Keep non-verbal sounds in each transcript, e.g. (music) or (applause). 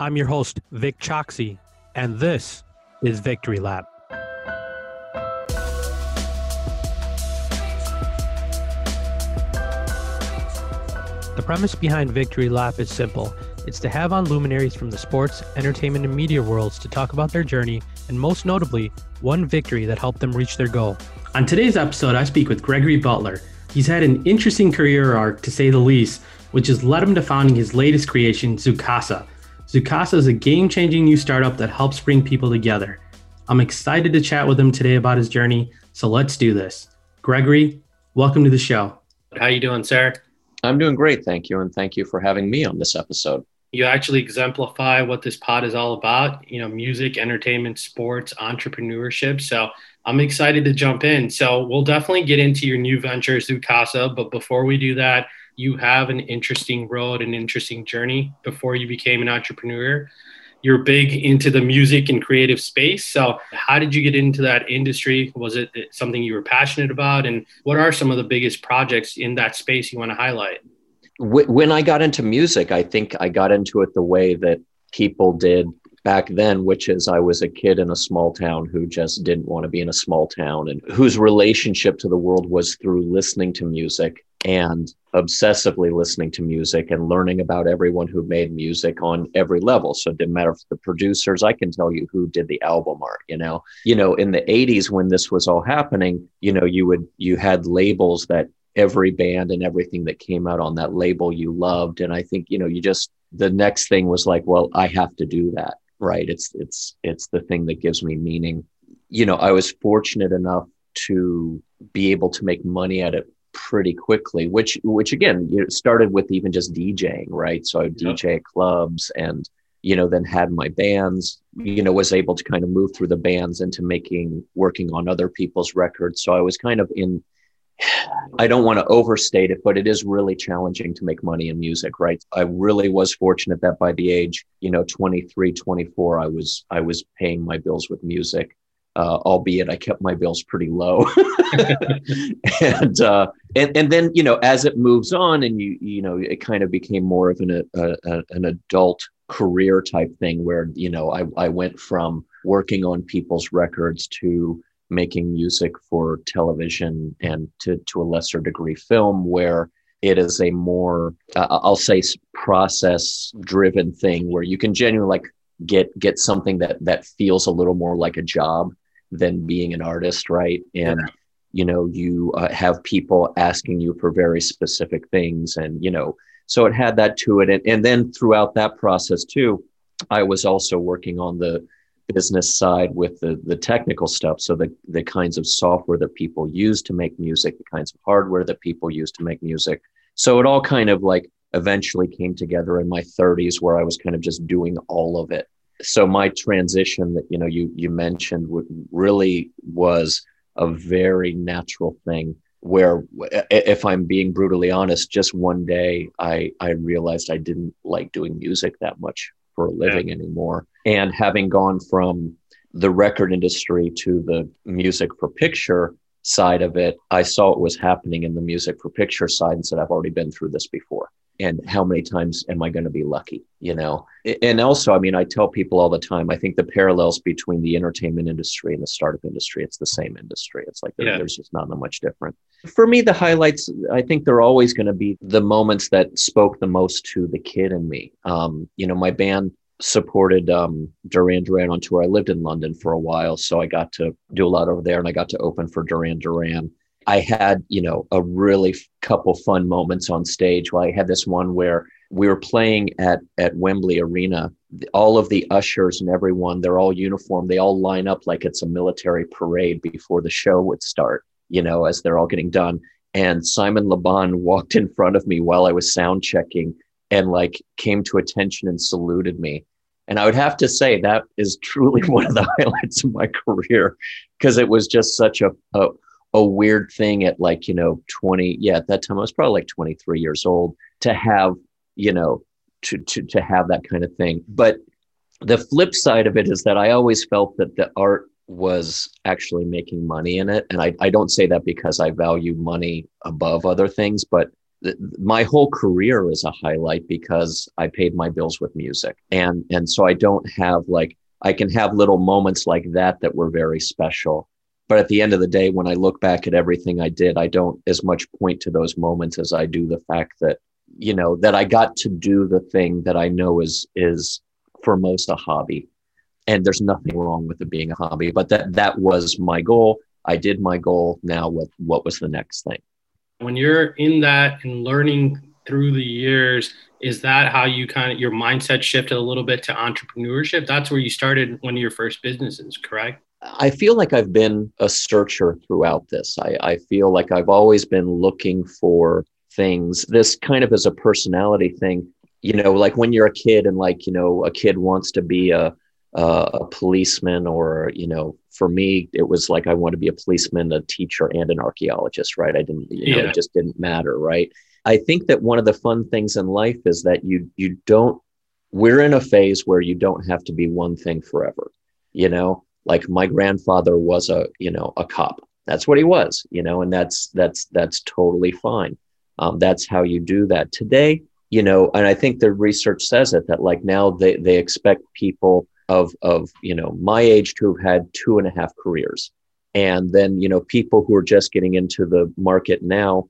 I'm your host, Vic Choxy, and this is Victory Lap. The premise behind Victory Lap is simple. It's to have on luminaries from the sports, entertainment, and media worlds to talk about their journey, and most notably, one victory that helped them reach their goal. On today's episode, I speak with Gregory Butler. He's had an interesting career arc, to say the least, which has led him to founding his latest creation, Zoocasa. Zoocasa is a game changing new startup that helps bring people together. I'm excited to chat with him today about his journey, so let's do this. Gregory, welcome to the show. How you doing, sir? I'm doing great, thank you, and thank you for having me on this episode. You actually exemplify what this pod is all about, you know, music, entertainment, sports, entrepreneurship. So I'm excited to jump in. So we'll definitely get into your new venture, Zoocasa, but before we do that, you have an interesting road, an interesting journey before you became an entrepreneur. You're big into the music and creative space. So, how did you get into that industry? Was it something you were passionate about? And what are some of the biggest projects in that space you want to highlight? When I got into music, I think I got into it the way that people did back then, which is I was a kid in a small town who just didn't want to be in a small town and whose relationship to the world was through listening to music and obsessively listening to music and learning about everyone who made music on every level. So it didn't matter if the producers, I can tell you who did the album art, you know. You know, in the 80s when this was all happening, you know, you would you had labels that every band and everything that came out on that label you loved. And I think, you know, you just the next thing was like, well, I have to do that. Right. It's it's it's the thing that gives me meaning. You know, I was fortunate enough to be able to make money at it pretty quickly, which which again you know, started with even just DJing, right? So I would yep. DJ at clubs and you know then had my bands you know was able to kind of move through the bands into making working on other people's records so i was kind of in i don't want to overstate it but it is really challenging to make money in music right i really was fortunate that by the age you know 23 24 i was i was paying my bills with music uh, albeit I kept my bills pretty low. (laughs) and, uh, and and then you know as it moves on, and you you know it kind of became more of an a, a, an adult career type thing where you know I I went from working on people's records to making music for television and to to a lesser degree film where it is a more uh, i'll say process driven thing where you can genuinely like get get something that that feels a little more like a job than being an artist, right? And yeah. you know, you uh, have people asking you for very specific things, and you know, so it had that to it. And, and then throughout that process too, I was also working on the business side with the the technical stuff. So the the kinds of software that people use to make music, the kinds of hardware that people use to make music. So it all kind of like eventually came together in my 30s where I was kind of just doing all of it so my transition that you know you you mentioned really was a very natural thing where if i'm being brutally honest just one day i i realized i didn't like doing music that much for a living yeah. anymore and having gone from the record industry to the music for picture side of it i saw what was happening in the music for picture side and said i've already been through this before and how many times am i going to be lucky you know and also i mean i tell people all the time i think the parallels between the entertainment industry and the startup industry it's the same industry it's like yeah. there's just not that much different for me the highlights i think they're always going to be the moments that spoke the most to the kid in me um, you know my band supported um, Duran Duran on tour. I lived in London for a while, so I got to do a lot over there, and I got to open for Duran Duran. I had, you know, a really couple fun moments on stage. Well, I had this one where we were playing at at Wembley Arena. All of the ushers and everyone, they're all uniform. They all line up like it's a military parade before the show would start, you know, as they're all getting done. And Simon Le Bon (laughs) walked in front of me while I was sound checking and like came to attention and saluted me. And I would have to say that is truly (laughs) one of the highlights of my career because it was just such a, a a weird thing at like you know 20 yeah at that time i was probably like 23 years old to have you know to to to have that kind of thing but the flip side of it is that i always felt that the art was actually making money in it and i, I don't say that because i value money above other things but my whole career is a highlight because I paid my bills with music. And, and so I don't have like, I can have little moments like that that were very special. But at the end of the day, when I look back at everything I did, I don't as much point to those moments as I do the fact that, you know, that I got to do the thing that I know is, is for most a hobby. And there's nothing wrong with it being a hobby, but that, that was my goal. I did my goal. Now what, what was the next thing? when you're in that and learning through the years is that how you kind of your mindset shifted a little bit to entrepreneurship that's where you started one of your first businesses correct i feel like i've been a searcher throughout this. I, I feel like i've always been looking for things. This kind of is a personality thing. You know like when you're a kid and like you know a kid wants to be a uh, a policeman or you know for me it was like i want to be a policeman a teacher and an archaeologist right? I didn't you know yeah. it just didn't matter right? I think that one of the fun things in life is that you you don't we're in a phase where you don't have to be one thing forever you know like my grandfather was a you know a cop. That's what he was you know and that's that's that's totally fine. Um, that's how you do that. Today you know and i think the research says it that like now they they expect people of of you know my age to have had two and a half careers. And then you know people who are just getting into the market now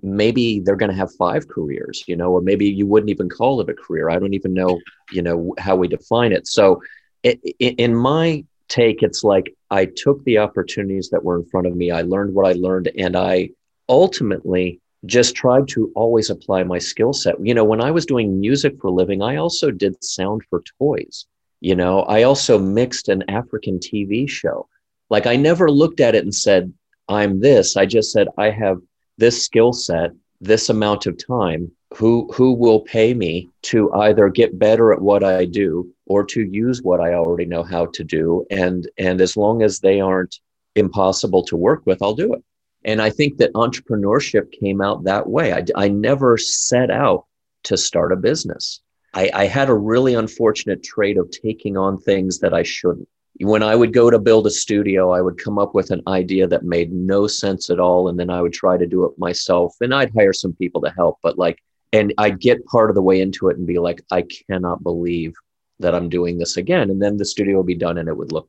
maybe they're going to have five careers you know or maybe you wouldn't even call it a career. I don't even know you know how we define it. So it, in my take it's like i took the opportunities that were in front of me i learned what i learned and i ultimately just tried to always apply my skill set you know when i was doing music for a living i also did sound for toys you know, I also mixed an African TV show. Like I never looked at it and said, I'm this. I just said, I have this skill set, this amount of time. Who who will pay me to either get better at what I do or to use what I already know how to do? And and as long as they aren't impossible to work with, I'll do it. And I think that entrepreneurship came out that way. I, I never set out to start a business. I, I had a really unfortunate trait of taking on things that I shouldn't. When I would go to build a studio, I would come up with an idea that made no sense at all. And then I would try to do it myself and I'd hire some people to help. But like, and I'd get part of the way into it and be like, I cannot believe that I'm doing this again. And then the studio would be done and it would look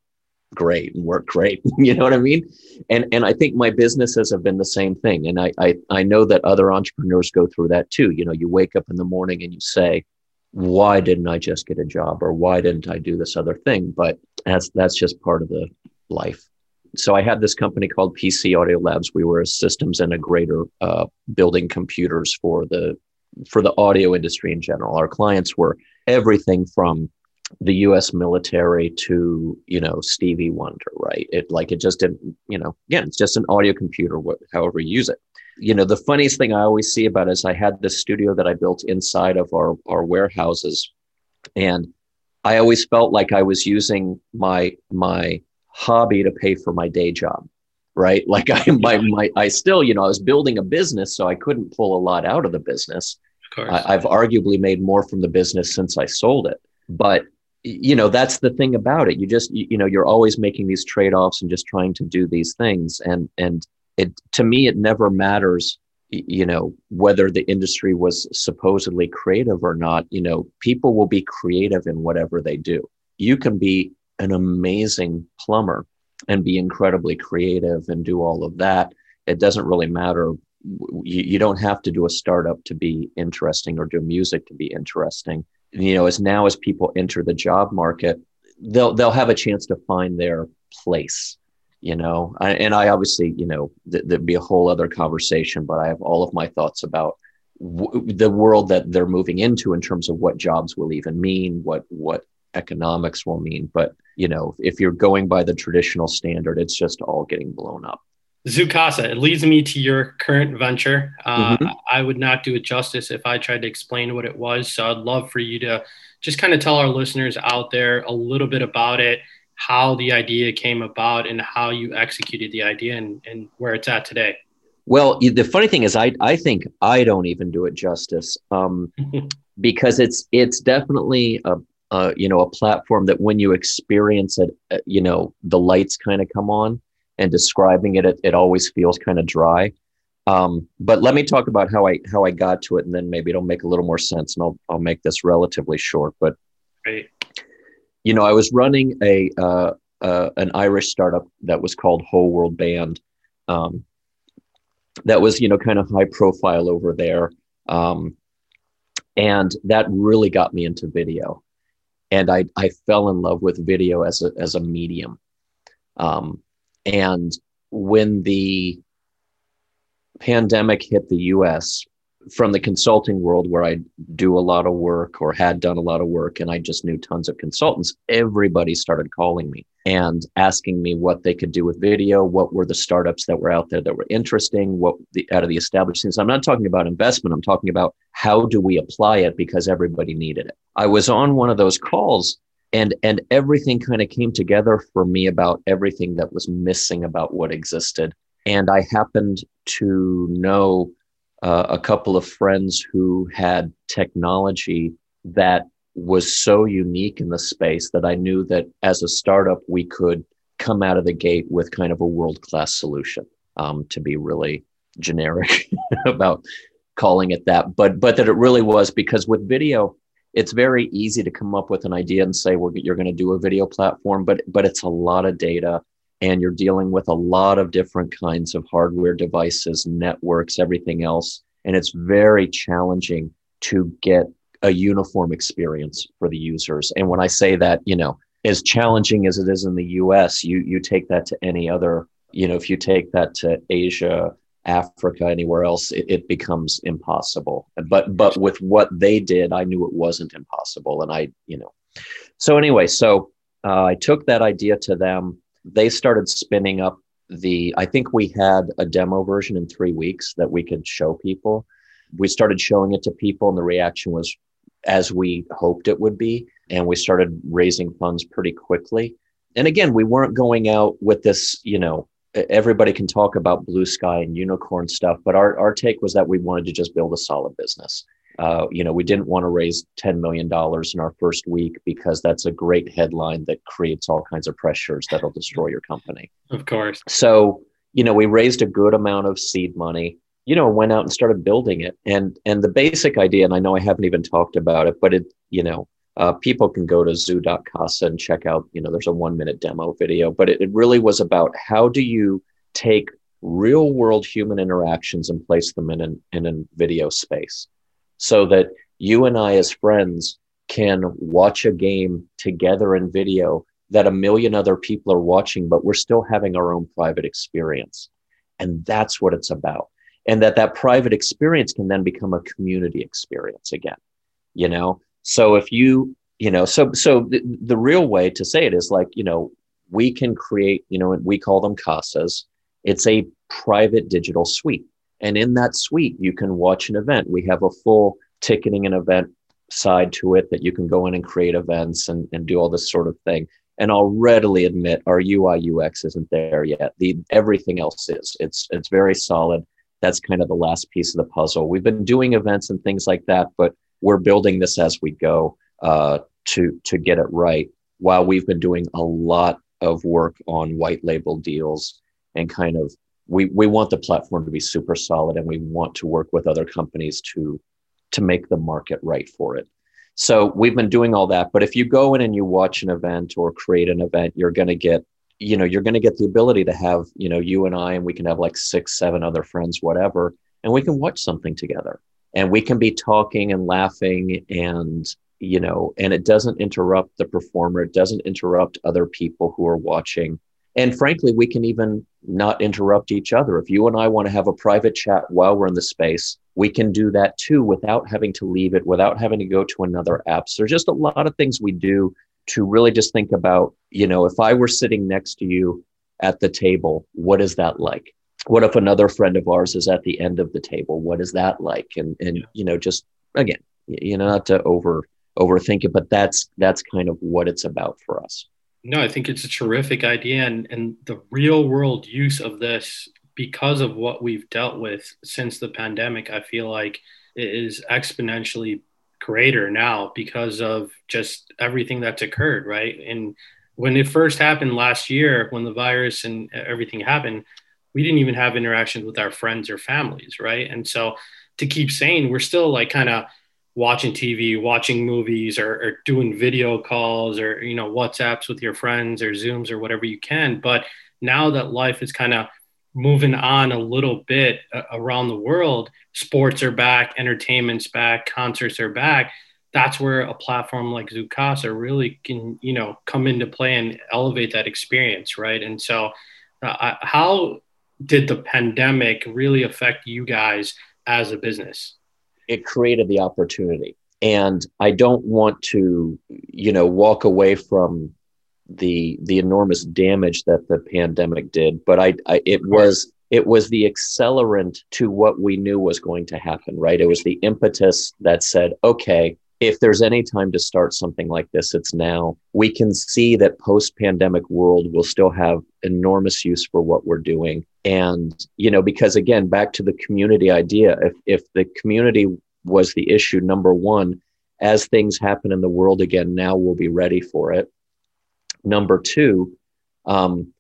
great and work great. (laughs) you know what I mean? And and I think my businesses have been the same thing. And I, I I know that other entrepreneurs go through that too. You know, you wake up in the morning and you say, why didn't I just get a job or why didn't I do this other thing? But that's that's just part of the life. So I had this company called PC Audio Labs. We were a systems integrator, uh, building computers for the for the audio industry in general. Our clients were everything from the U.S. military to you know Stevie Wonder, right? It like it just didn't you know again it's just an audio computer, however you use it you know the funniest thing i always see about it is i had this studio that i built inside of our our warehouses and i always felt like i was using my my hobby to pay for my day job right like i my, my i still you know i was building a business so i couldn't pull a lot out of the business I, i've arguably made more from the business since i sold it but you know that's the thing about it. You just you, know you're always making these trade-offs and just trying to do these things. And and it to me it never matters you know whether the industry was supposedly creative or not. You know people will be creative in whatever they do. You can be an amazing plumber and be incredibly creative and do all of that. It doesn't really matter. You, you don't have to do a startup to be interesting or do music to be interesting you know as now as people enter the job market they'll they'll have a chance to find their place you know? I, and i obviously you know th- there'd be a whole other conversation but i have all of my thoughts about w- the world that they're moving into in terms of what jobs will even mean what what economics will mean. But you know if you're going by the traditional standard it's just all getting blown up Zoocasa, it leads me to your current venture. Uh, mm-hmm. I would not do it justice if I tried to explain what it was. So I'd love for you to just kind of tell our listeners out there a little bit about it how the idea came about and how you executed the idea and, and where it's at today. Well, the funny thing is, I I think I don't even do it justice um, (laughs) because it's it's definitely a, a, you know a platform that when you experience it, uh, you know the lights kind of come on, and describing it, it, it always feels kind of dry. Um, but let me talk about how I how I got to it, and then maybe it'll make a little more sense, and I'll I'll make this relatively short. But right. you know, I was running a uh, uh, an Irish startup that was called Whole World Band. Um, that was you know kind of high profile over there, um, and that really got me into video, and I I fell in love with video as a as a medium, um, and when the pandemic hit the US from the consulting world where I do a lot of work or had done a lot of work and I just knew tons of consultants, everybody started calling me and asking me what they could do with video, what were the startups that were out there that were interesting, what the out of the established things. I'm not talking about investment, I'm talking about how do we apply it because everybody needed it. I was on one of those calls and and everything kind of came together for me about everything that was missing about what existed. And I happened to know uh, a couple of friends who had technology that was so unique in the space that I knew that as a startup, we could come out of the gate with kind of a world class solution um, to be really generic (laughs) about calling it that. But but that it really was because with video it's very easy to come up with an idea and say well you're going to do a video platform but but it's a lot of data and you're dealing with a lot of different kinds of hardware devices, networks, everything else. And it's very challenging to get a uniform experience for the users. And when I say that, you know, as challenging as it is in the US, you you take that to any other, you know, if you take that to Asia, Africa, anywhere else, it, it becomes impossible. But but with what they did, I knew it wasn't impossible. And I, you know, so anyway, so uh, I took that idea to them they started spinning up the i think we had a demo version in three weeks that we could show people we started showing it to people and the reaction was as we hoped it would be and we started raising funds pretty quickly and again we weren't going out with this you know everybody can talk about blue sky and unicorn stuff but our, our take was that we wanted to just build a solid business uh, you know, we didn't want to raise $10 million in our first week because that's a great headline that creates all kinds of pressures that'll destroy your company. Of course. So, you know, we raised a good amount of seed money, you know, went out and started building it. And and the basic idea, and I know I haven't even talked about it, but it, you know, uh, people can go to zoo.casa and check out, you know, there's a one minute demo video, but it, it really was about how do you take real world human interactions and place them in an, in a video space so that you and I, as friends, can watch a game together in video that a million other people are watching, but we're still having our own private experience. And that's what it's about. And that that private experience can then become a community experience again, you know? So if you, you know, so, so the, the real way to say it is like, you know, we can create, you know, and we call them casas. It's a private digital suite and in that suite, you can watch an event. We have a full ticketing and event side to it that you can go in and create events and, and do all this sort of thing. And I'll readily admit our UI UX isn't there yet. The everything else is. It's it's very solid. That's kind of the last piece of the puzzle. We've been doing events and things like that, but we're building this as we go uh, to to get it right. While we've been doing a lot of work on white label deals and kind of we we want the platform to be super solid and we want to work with other companies to to make the market right for it so we've been doing all that but if you go in and you watch an event or create an event you're going to get you know you're going to get the ability to have you know you and i and we can have like six seven other friends whatever and we can watch something together and we can be talking and laughing and you know and it doesn't interrupt the performer it doesn't interrupt other people who are watching and frankly, we can even not interrupt each other. If you and I want to have a private chat while we're in the space, we can do that too without having to leave it, without having to go to another app. So there's just a lot of things we do to really just think about, you know, if I were sitting next to you at the table, what is that like? What if another friend of ours is at the end of the table? What is that like? And and yeah. you know, just again, you know, not to over overthink it, but that's that's kind of what it's about for us. No, I think it's a terrific idea. And, and the real world use of this, because of what we've dealt with since the pandemic, I feel like it is exponentially greater now because of just everything that's occurred, right? And when it first happened last year, when the virus and everything happened, we didn't even have interactions with our friends or families, right? And so to keep saying we're still like kind of watching TV, watching movies, or, or, doing video calls, or you know WhatsApps with your friends, or Zooms, or whatever you can. But now that life is kind of moving on a little bit uh, around the world, sports are back, entertainment's back, concerts are back. That's where a platform like Zoocasa really can, you know, come into play and elevate that experience, right? And so, uh, how did the pandemic really affect you guys as a business? It created the opportunity. And I don't want to, you know, walk away from the the enormous damage that the pandemic did, but I, I it was it was the accelerant to what we knew was going to happen, right? It was the impetus that said, okay, if there's any time to start something like this, it's now. We can see that post pandemic world will still have enormous use for what we're doing. And, you know, because again, back to the community idea, if, if the community was the issue, number one, as things happen in the world again, now we'll be ready for it. Number two, um,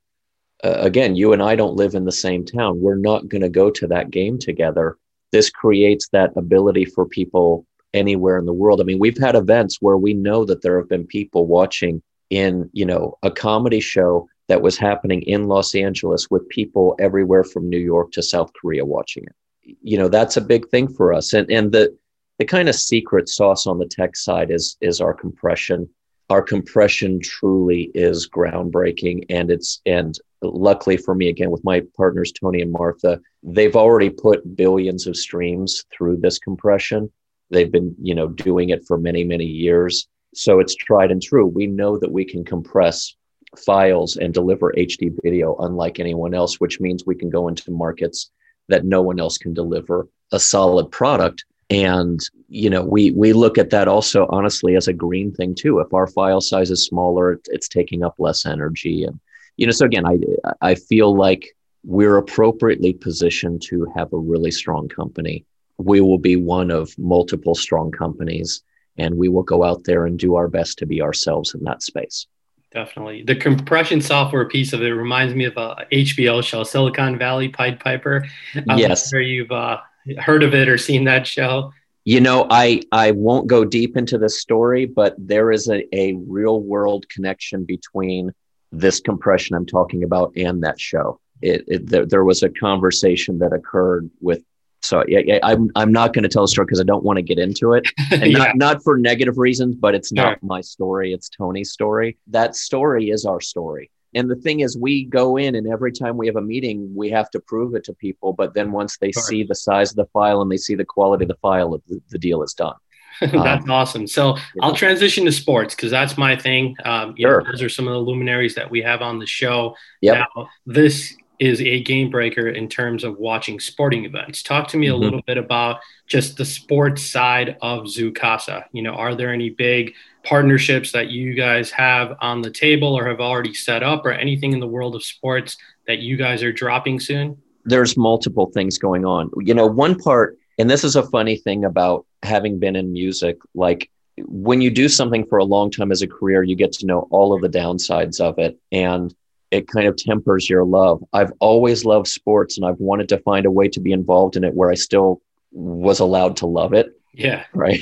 uh, again, you and I don't live in the same town. We're not going to go to that game together. This creates that ability for people anywhere in the world. I mean, we've had events where we know that there have been people watching in, you know, a comedy show that was happening in Los Angeles with people everywhere from New York to South Korea watching it. You know, that's a big thing for us. And and the the kind of secret sauce on the tech side is is our compression. Our compression truly is groundbreaking and it's and luckily for me again with my partners Tony and Martha, they've already put billions of streams through this compression They've been, you know, doing it for many, many years. So it's tried and true. We know that we can compress files and deliver HD video unlike anyone else, which means we can go into markets that no one else can deliver a solid product. And you know, we we look at that also honestly as a green thing too. If our file size is smaller, it's taking up less energy, and you know. So again, I I feel like we're appropriately positioned to have a really strong company we will be one of multiple strong companies and we will go out there and do our best to be ourselves in that space definitely. The compression software piece of it reminds me of a hbo show silicon valley pied piper. I'm yes. sure you've uh, heard of it or seen that show. You know i i won't go deep into the story but there is a, a real world connection between this compression i'm talking about and that show. It, it there, there was a conversation that occurred with so yeah, yeah I'm I'm not going to tell a story because I don't want to get into it, (laughs) and yeah. not not for negative reasons, but it's not my story. It's Tony's story. That story is our story. And the thing is, we go in, and every time we have a meeting, we have to prove it to people. But then once they sure. see the size of the file and they see the quality of the file, the, the deal is done. (laughs) that's um, awesome. So I'll transition to sports because that's my thing. Um, sure. Know, those are some of the luminaries that we have on the show. Yep. Now, this is a game breaker in terms of watching sporting events. Talk to me mm-hmm. a little bit about just the sports side of Zoocasa. You know, are there any big partnerships that you guys have on the table or have already set up, or anything in the world of sports that you guys are dropping soon? There's multiple things going on. You know, one part, and this is a funny thing about having been in music, like when you do something for a long time as a career, you get to know all of the downsides of it. And it kind of tempers your love. I've always loved sports and I've wanted to find a way to be involved in it where I still was allowed to love it. Yeah. Right.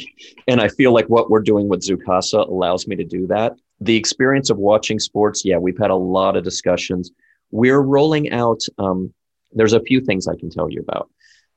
And I feel like what we're doing with Zoocasa allows me to do that. The experience of watching sports, yeah, we've had a lot of discussions. We're rolling out, um, there's a few things I can tell you about.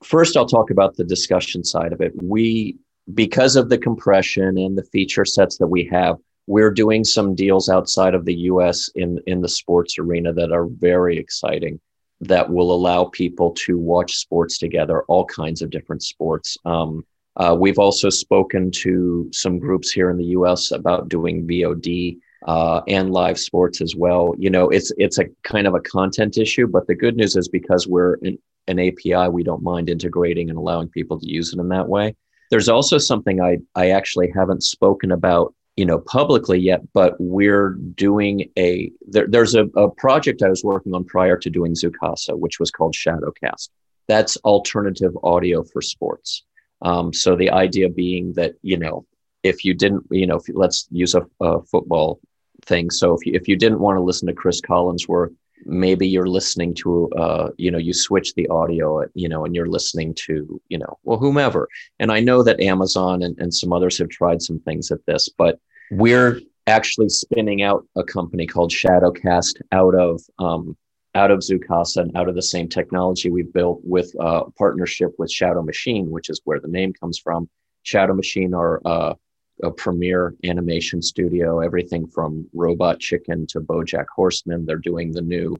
First, I'll talk about the discussion side of it. We, because of the compression and the feature sets that we have, we're doing some deals outside of the US in, in the sports arena that are very exciting that will allow people to watch sports together, all kinds of different sports. Um, uh, we've also spoken to some groups here in the US about doing VOD uh, and live sports as well. You know, it's it's a kind of a content issue, but the good news is because we're in, an API, we don't mind integrating and allowing people to use it in that way. There's also something I I actually haven't spoken about you know publicly yet but we're doing a there, there's a, a project i was working on prior to doing zoocasa which was called shadowcast. That's alternative audio for sports. Um, so the idea being that you know if you didn't you know if, let's use a, a football thing. So if you, if you didn't want to listen to cris collinsworth maybe you're listening to uh, you know you switch the audio you know and you're listening to you know well whomever and i know that amazon and, and some others have tried some things at this but we're actually spinning out a company called shadowcast out of um, out of Zoocasa and out of the same technology we built with a uh, partnership with Shadow Machine, which is where the name comes from. Shadow Machine are uh, a premier animation studio, everything from Robot Chicken to BoJack Horseman. They're doing the new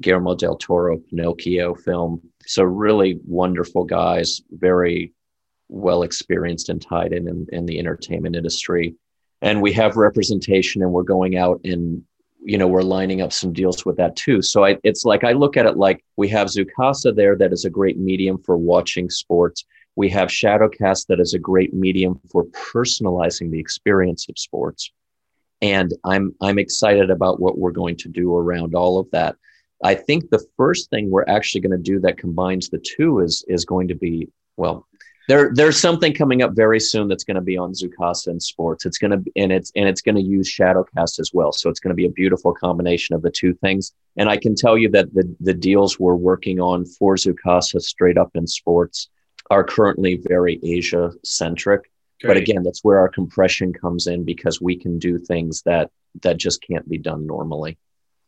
Guillermo del Toro Pinocchio film. So really wonderful guys, very well experienced and tied in, in in the entertainment industry. And we have representation, and we're going out and you know we're lining up some deals with that too. So I, it's like I look at it like we have Zoocasa there, that is a great medium for watching sports we have Shadowcast that is a great medium for personalizing the experience of sports. And I'm I'm excited about what we're going to do around all of that. I think the first thing we're actually going to do that combines the two is is going to be well, there there's something coming up very soon that's going to be on Zoocasa and sports. It's going to and it's and it's going to use Shadowcast as well. So it's going to be a beautiful combination of the two things. And I can tell you that the the deals we're working on for Zoocasa straight up in sports are currently very Asia centric. But again, that's where our compression comes in because we can do things that that just can't be done normally.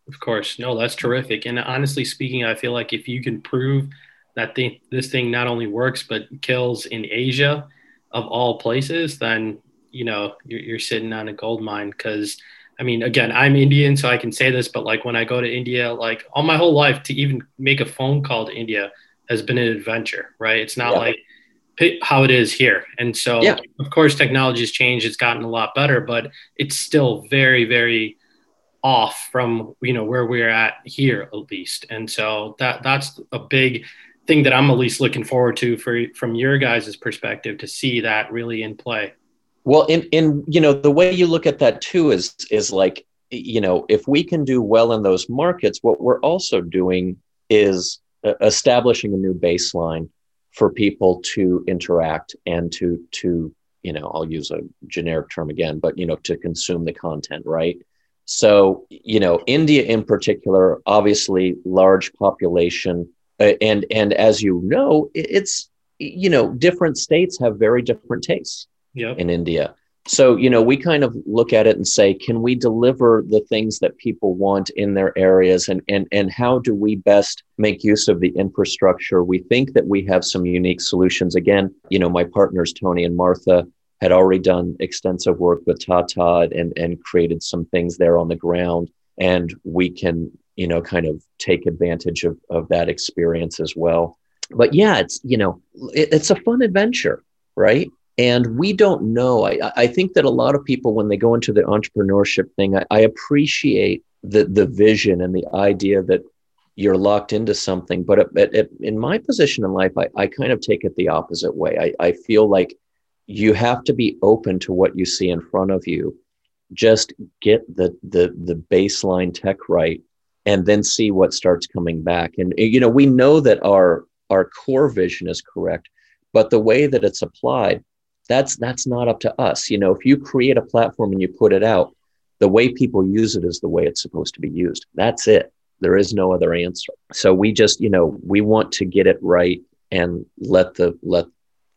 Of course, no, that's terrific. And honestly speaking, I feel like if you can prove that the, this thing not only works but kills in Asia, of all places, then you know you're, you're sitting on a gold mine. Because I mean, again, I'm Indian, so I can say this, but like when I go to India, like all my whole life to even make a phone call to India has been an adventure, right? It's not yeah. like how it is here. And so, yeah. of course, technology has changed. It's gotten a lot better, but it's still very, very off from you know where we're at here at least. And so that that's a big thing that I'm at least looking forward to for from your guys' perspective to see that really in play. Well, in in you know the way you look at that too is is like you know if we can do well in those markets, what we're also doing is establishing a new baseline for people to interact and to to you know i'll use a generic term again but you know to consume the content right so you know india in particular obviously large population uh, and and as you know it's you know different states have very different tastes yep. in india so, you know, we kind of look at it and say, can we deliver the things that people want in their areas and, and, and how do we best make use of the infrastructure? We think that we have some unique solutions. Again, you know, my partners, Tony and Martha, had already done extensive work with Tata and, and created some things there on the ground. And we can, you know, kind of take advantage of, of that experience as well. But yeah, it's, you know, it, it's a fun adventure, right? And we don't know. I, I think that a lot of people, when they go into the entrepreneurship thing, I, I appreciate the, the vision and the idea that you're locked into something. But at, at, in my position in life, I, I kind of take it the opposite way. I, I feel like you have to be open to what you see in front of you. Just get the, the, the baseline tech right and then see what starts coming back. And, eh, you know, we know that our, our core vision is correct, but the way that it's applied, that's that's not up to us you know if you create a platform and you put it out the way people use it is the way it's supposed to be used that's it there is no other answer so we just you know we want to get it right and let the let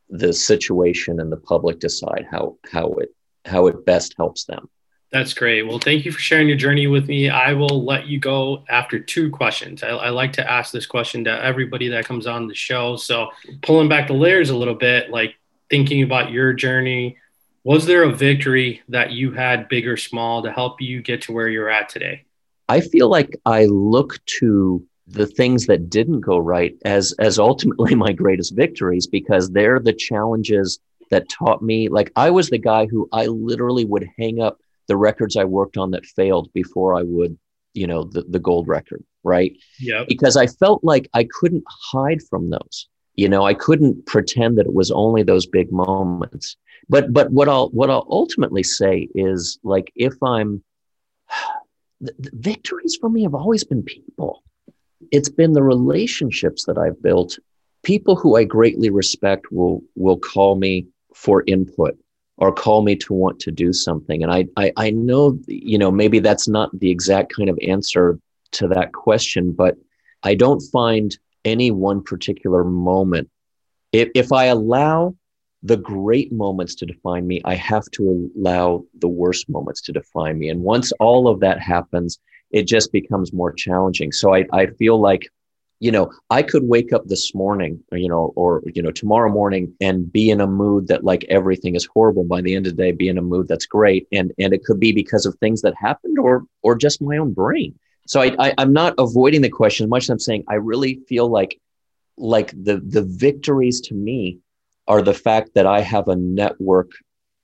the situation and the public decide how how it how it best helps them that's great. Well, thank you for sharing your journey with me. I will let you go after two questions. I, I, like to ask this question to everybody that comes on the show. So, pulling back the layers a little bit, like thinking about your journey, was there a victory that you had, big or small, to help you get to where you're at today? I feel like I look to the things that didn't go right as as ultimately (laughs) my greatest victories because they're the challenges that taught me like I was the guy who I literally would hang up the records I worked on that failed before I would, you know, the, the gold record, right? Yeah. Because I felt like I couldn't hide from those you know i couldn't pretend that it was only those big moments. But but what i'll what i'll ultimately say is like if i'm (sighs) the, the victories for me have always been people. It's been the relationships that i've built. People who i greatly respect will will call me for input or call me to want to do something. And I, I i know you know maybe that's not the exact kind of answer to that question, but I don't find any one particular moment. If, if I allow the great moments to define me, I have to allow the worst moments to define me. And once all of that happens, it just becomes more challenging. So I, I feel like, you know, I could wake up this morning, or, you know, or, you know, tomorrow morning and be in a mood that like everything is horrible. By the end of the day, be in a mood that's great. And, and it could be because of things that happened or, or just my own brain. So I, I I'm not avoiding the question as much as I'm saying, I really feel like, like the, the victories to me are the fact that I have a network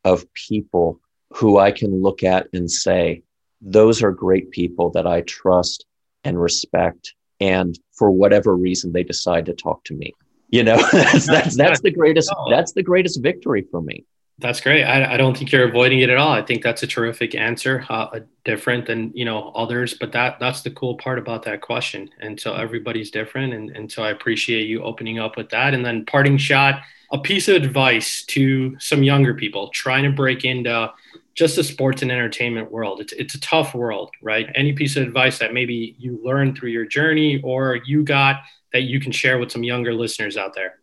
of people who I can look at and say, those are great people that I trust and respect. And for whatever reason, they decide to talk to me. You know, (laughs) that's, that's, that's the greatest, (laughs) that's the greatest victory for me. That's great. I, I don't think you're avoiding it at all. I think that's a terrific answer, uh, different than you know others. But that that's the cool part about that question. And so everybody's different, and and so I appreciate you opening up with that. And then parting shot, a piece of advice to some younger people trying to break into just the sports and entertainment world. It's, it's a tough world, right? Any piece of advice that maybe you learned through your journey or you got that you can share with some younger listeners out there?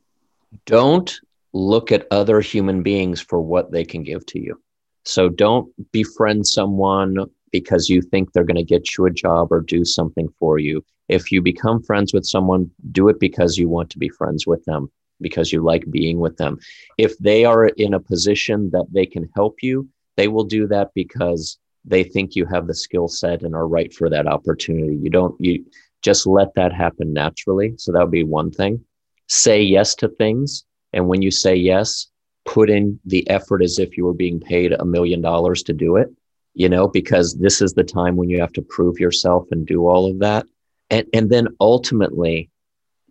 Don't look at other human beings for what they can give to you. So don't befriend someone because you think they're going to get you a job or do something for you. If you become friends with someone, do it because you want to be friends with them, because you like being with them. If they are in a position that they can help you, they will do that because they think you have the skill set and are right for that opportunity. You don't, you just let that happen naturally. So that would be one thing. Say yes to things. And when you say yes, put in the effort as if you were being paid a million dollars to do it, you know, because this is the time when you have to prove yourself and do all of that. And, and then ultimately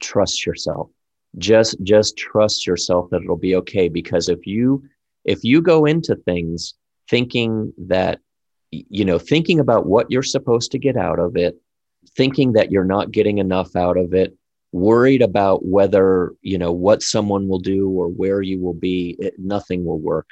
trust yourself. Just, just trust yourself that it'll be okay. Because if you, if you go into things thinking that, you know, thinking about what you're supposed to get out of it, thinking that you're not getting enough out of it, worried about whether, you know, what someone will do or where you will be, it, nothing will work.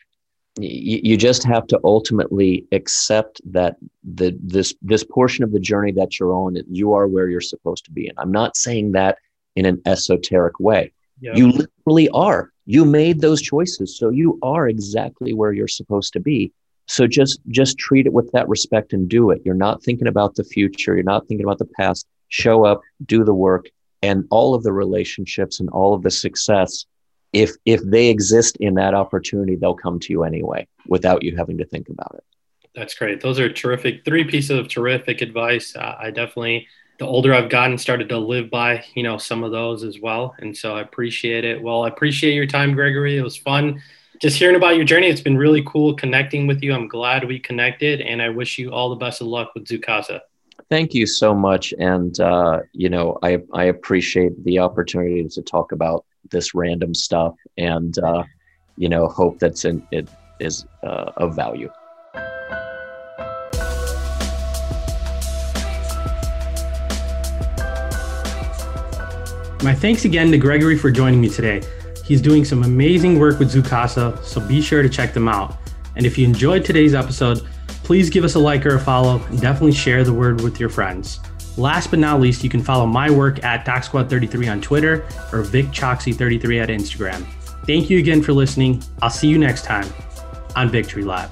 You, you just have to ultimately accept that the this this portion of the journey that you're on, you are where you're supposed to be. And I'm not saying that in an esoteric way. Yep. You literally are. You made those choices, so you are exactly where you're supposed to be so just just treat it with that respect and do it you're not thinking about the future you're not thinking about the past show up do the work and all of the relationships and all of the success if if they exist in that opportunity they'll come to you anyway without you having to think about it that's great those are terrific three pieces of terrific advice uh, i definitely the older i've gotten started to live by you know some of those as well and so i appreciate it well i appreciate your time gregory it was fun just hearing about your journey. It's been really cool connecting with you. I'm glad we connected, and I wish you all the best of luck with Zoocasa. Thank you so much, and uh, you know I I appreciate the opportunity to talk about this random stuff, and uh, you know hope that's it is uh, of value. My thanks again to Gregory for joining me today. He's doing some amazing work with Zoocasa, so be sure to check them out. And if you enjoyed today's episode, please give us a like or a follow and definitely share the word with your friends. Last but not least, you can follow my work at DocSquad33 on Twitter or VicChoxy33 at Instagram. Thank you again for listening. I'll see you next time on Victory Lap.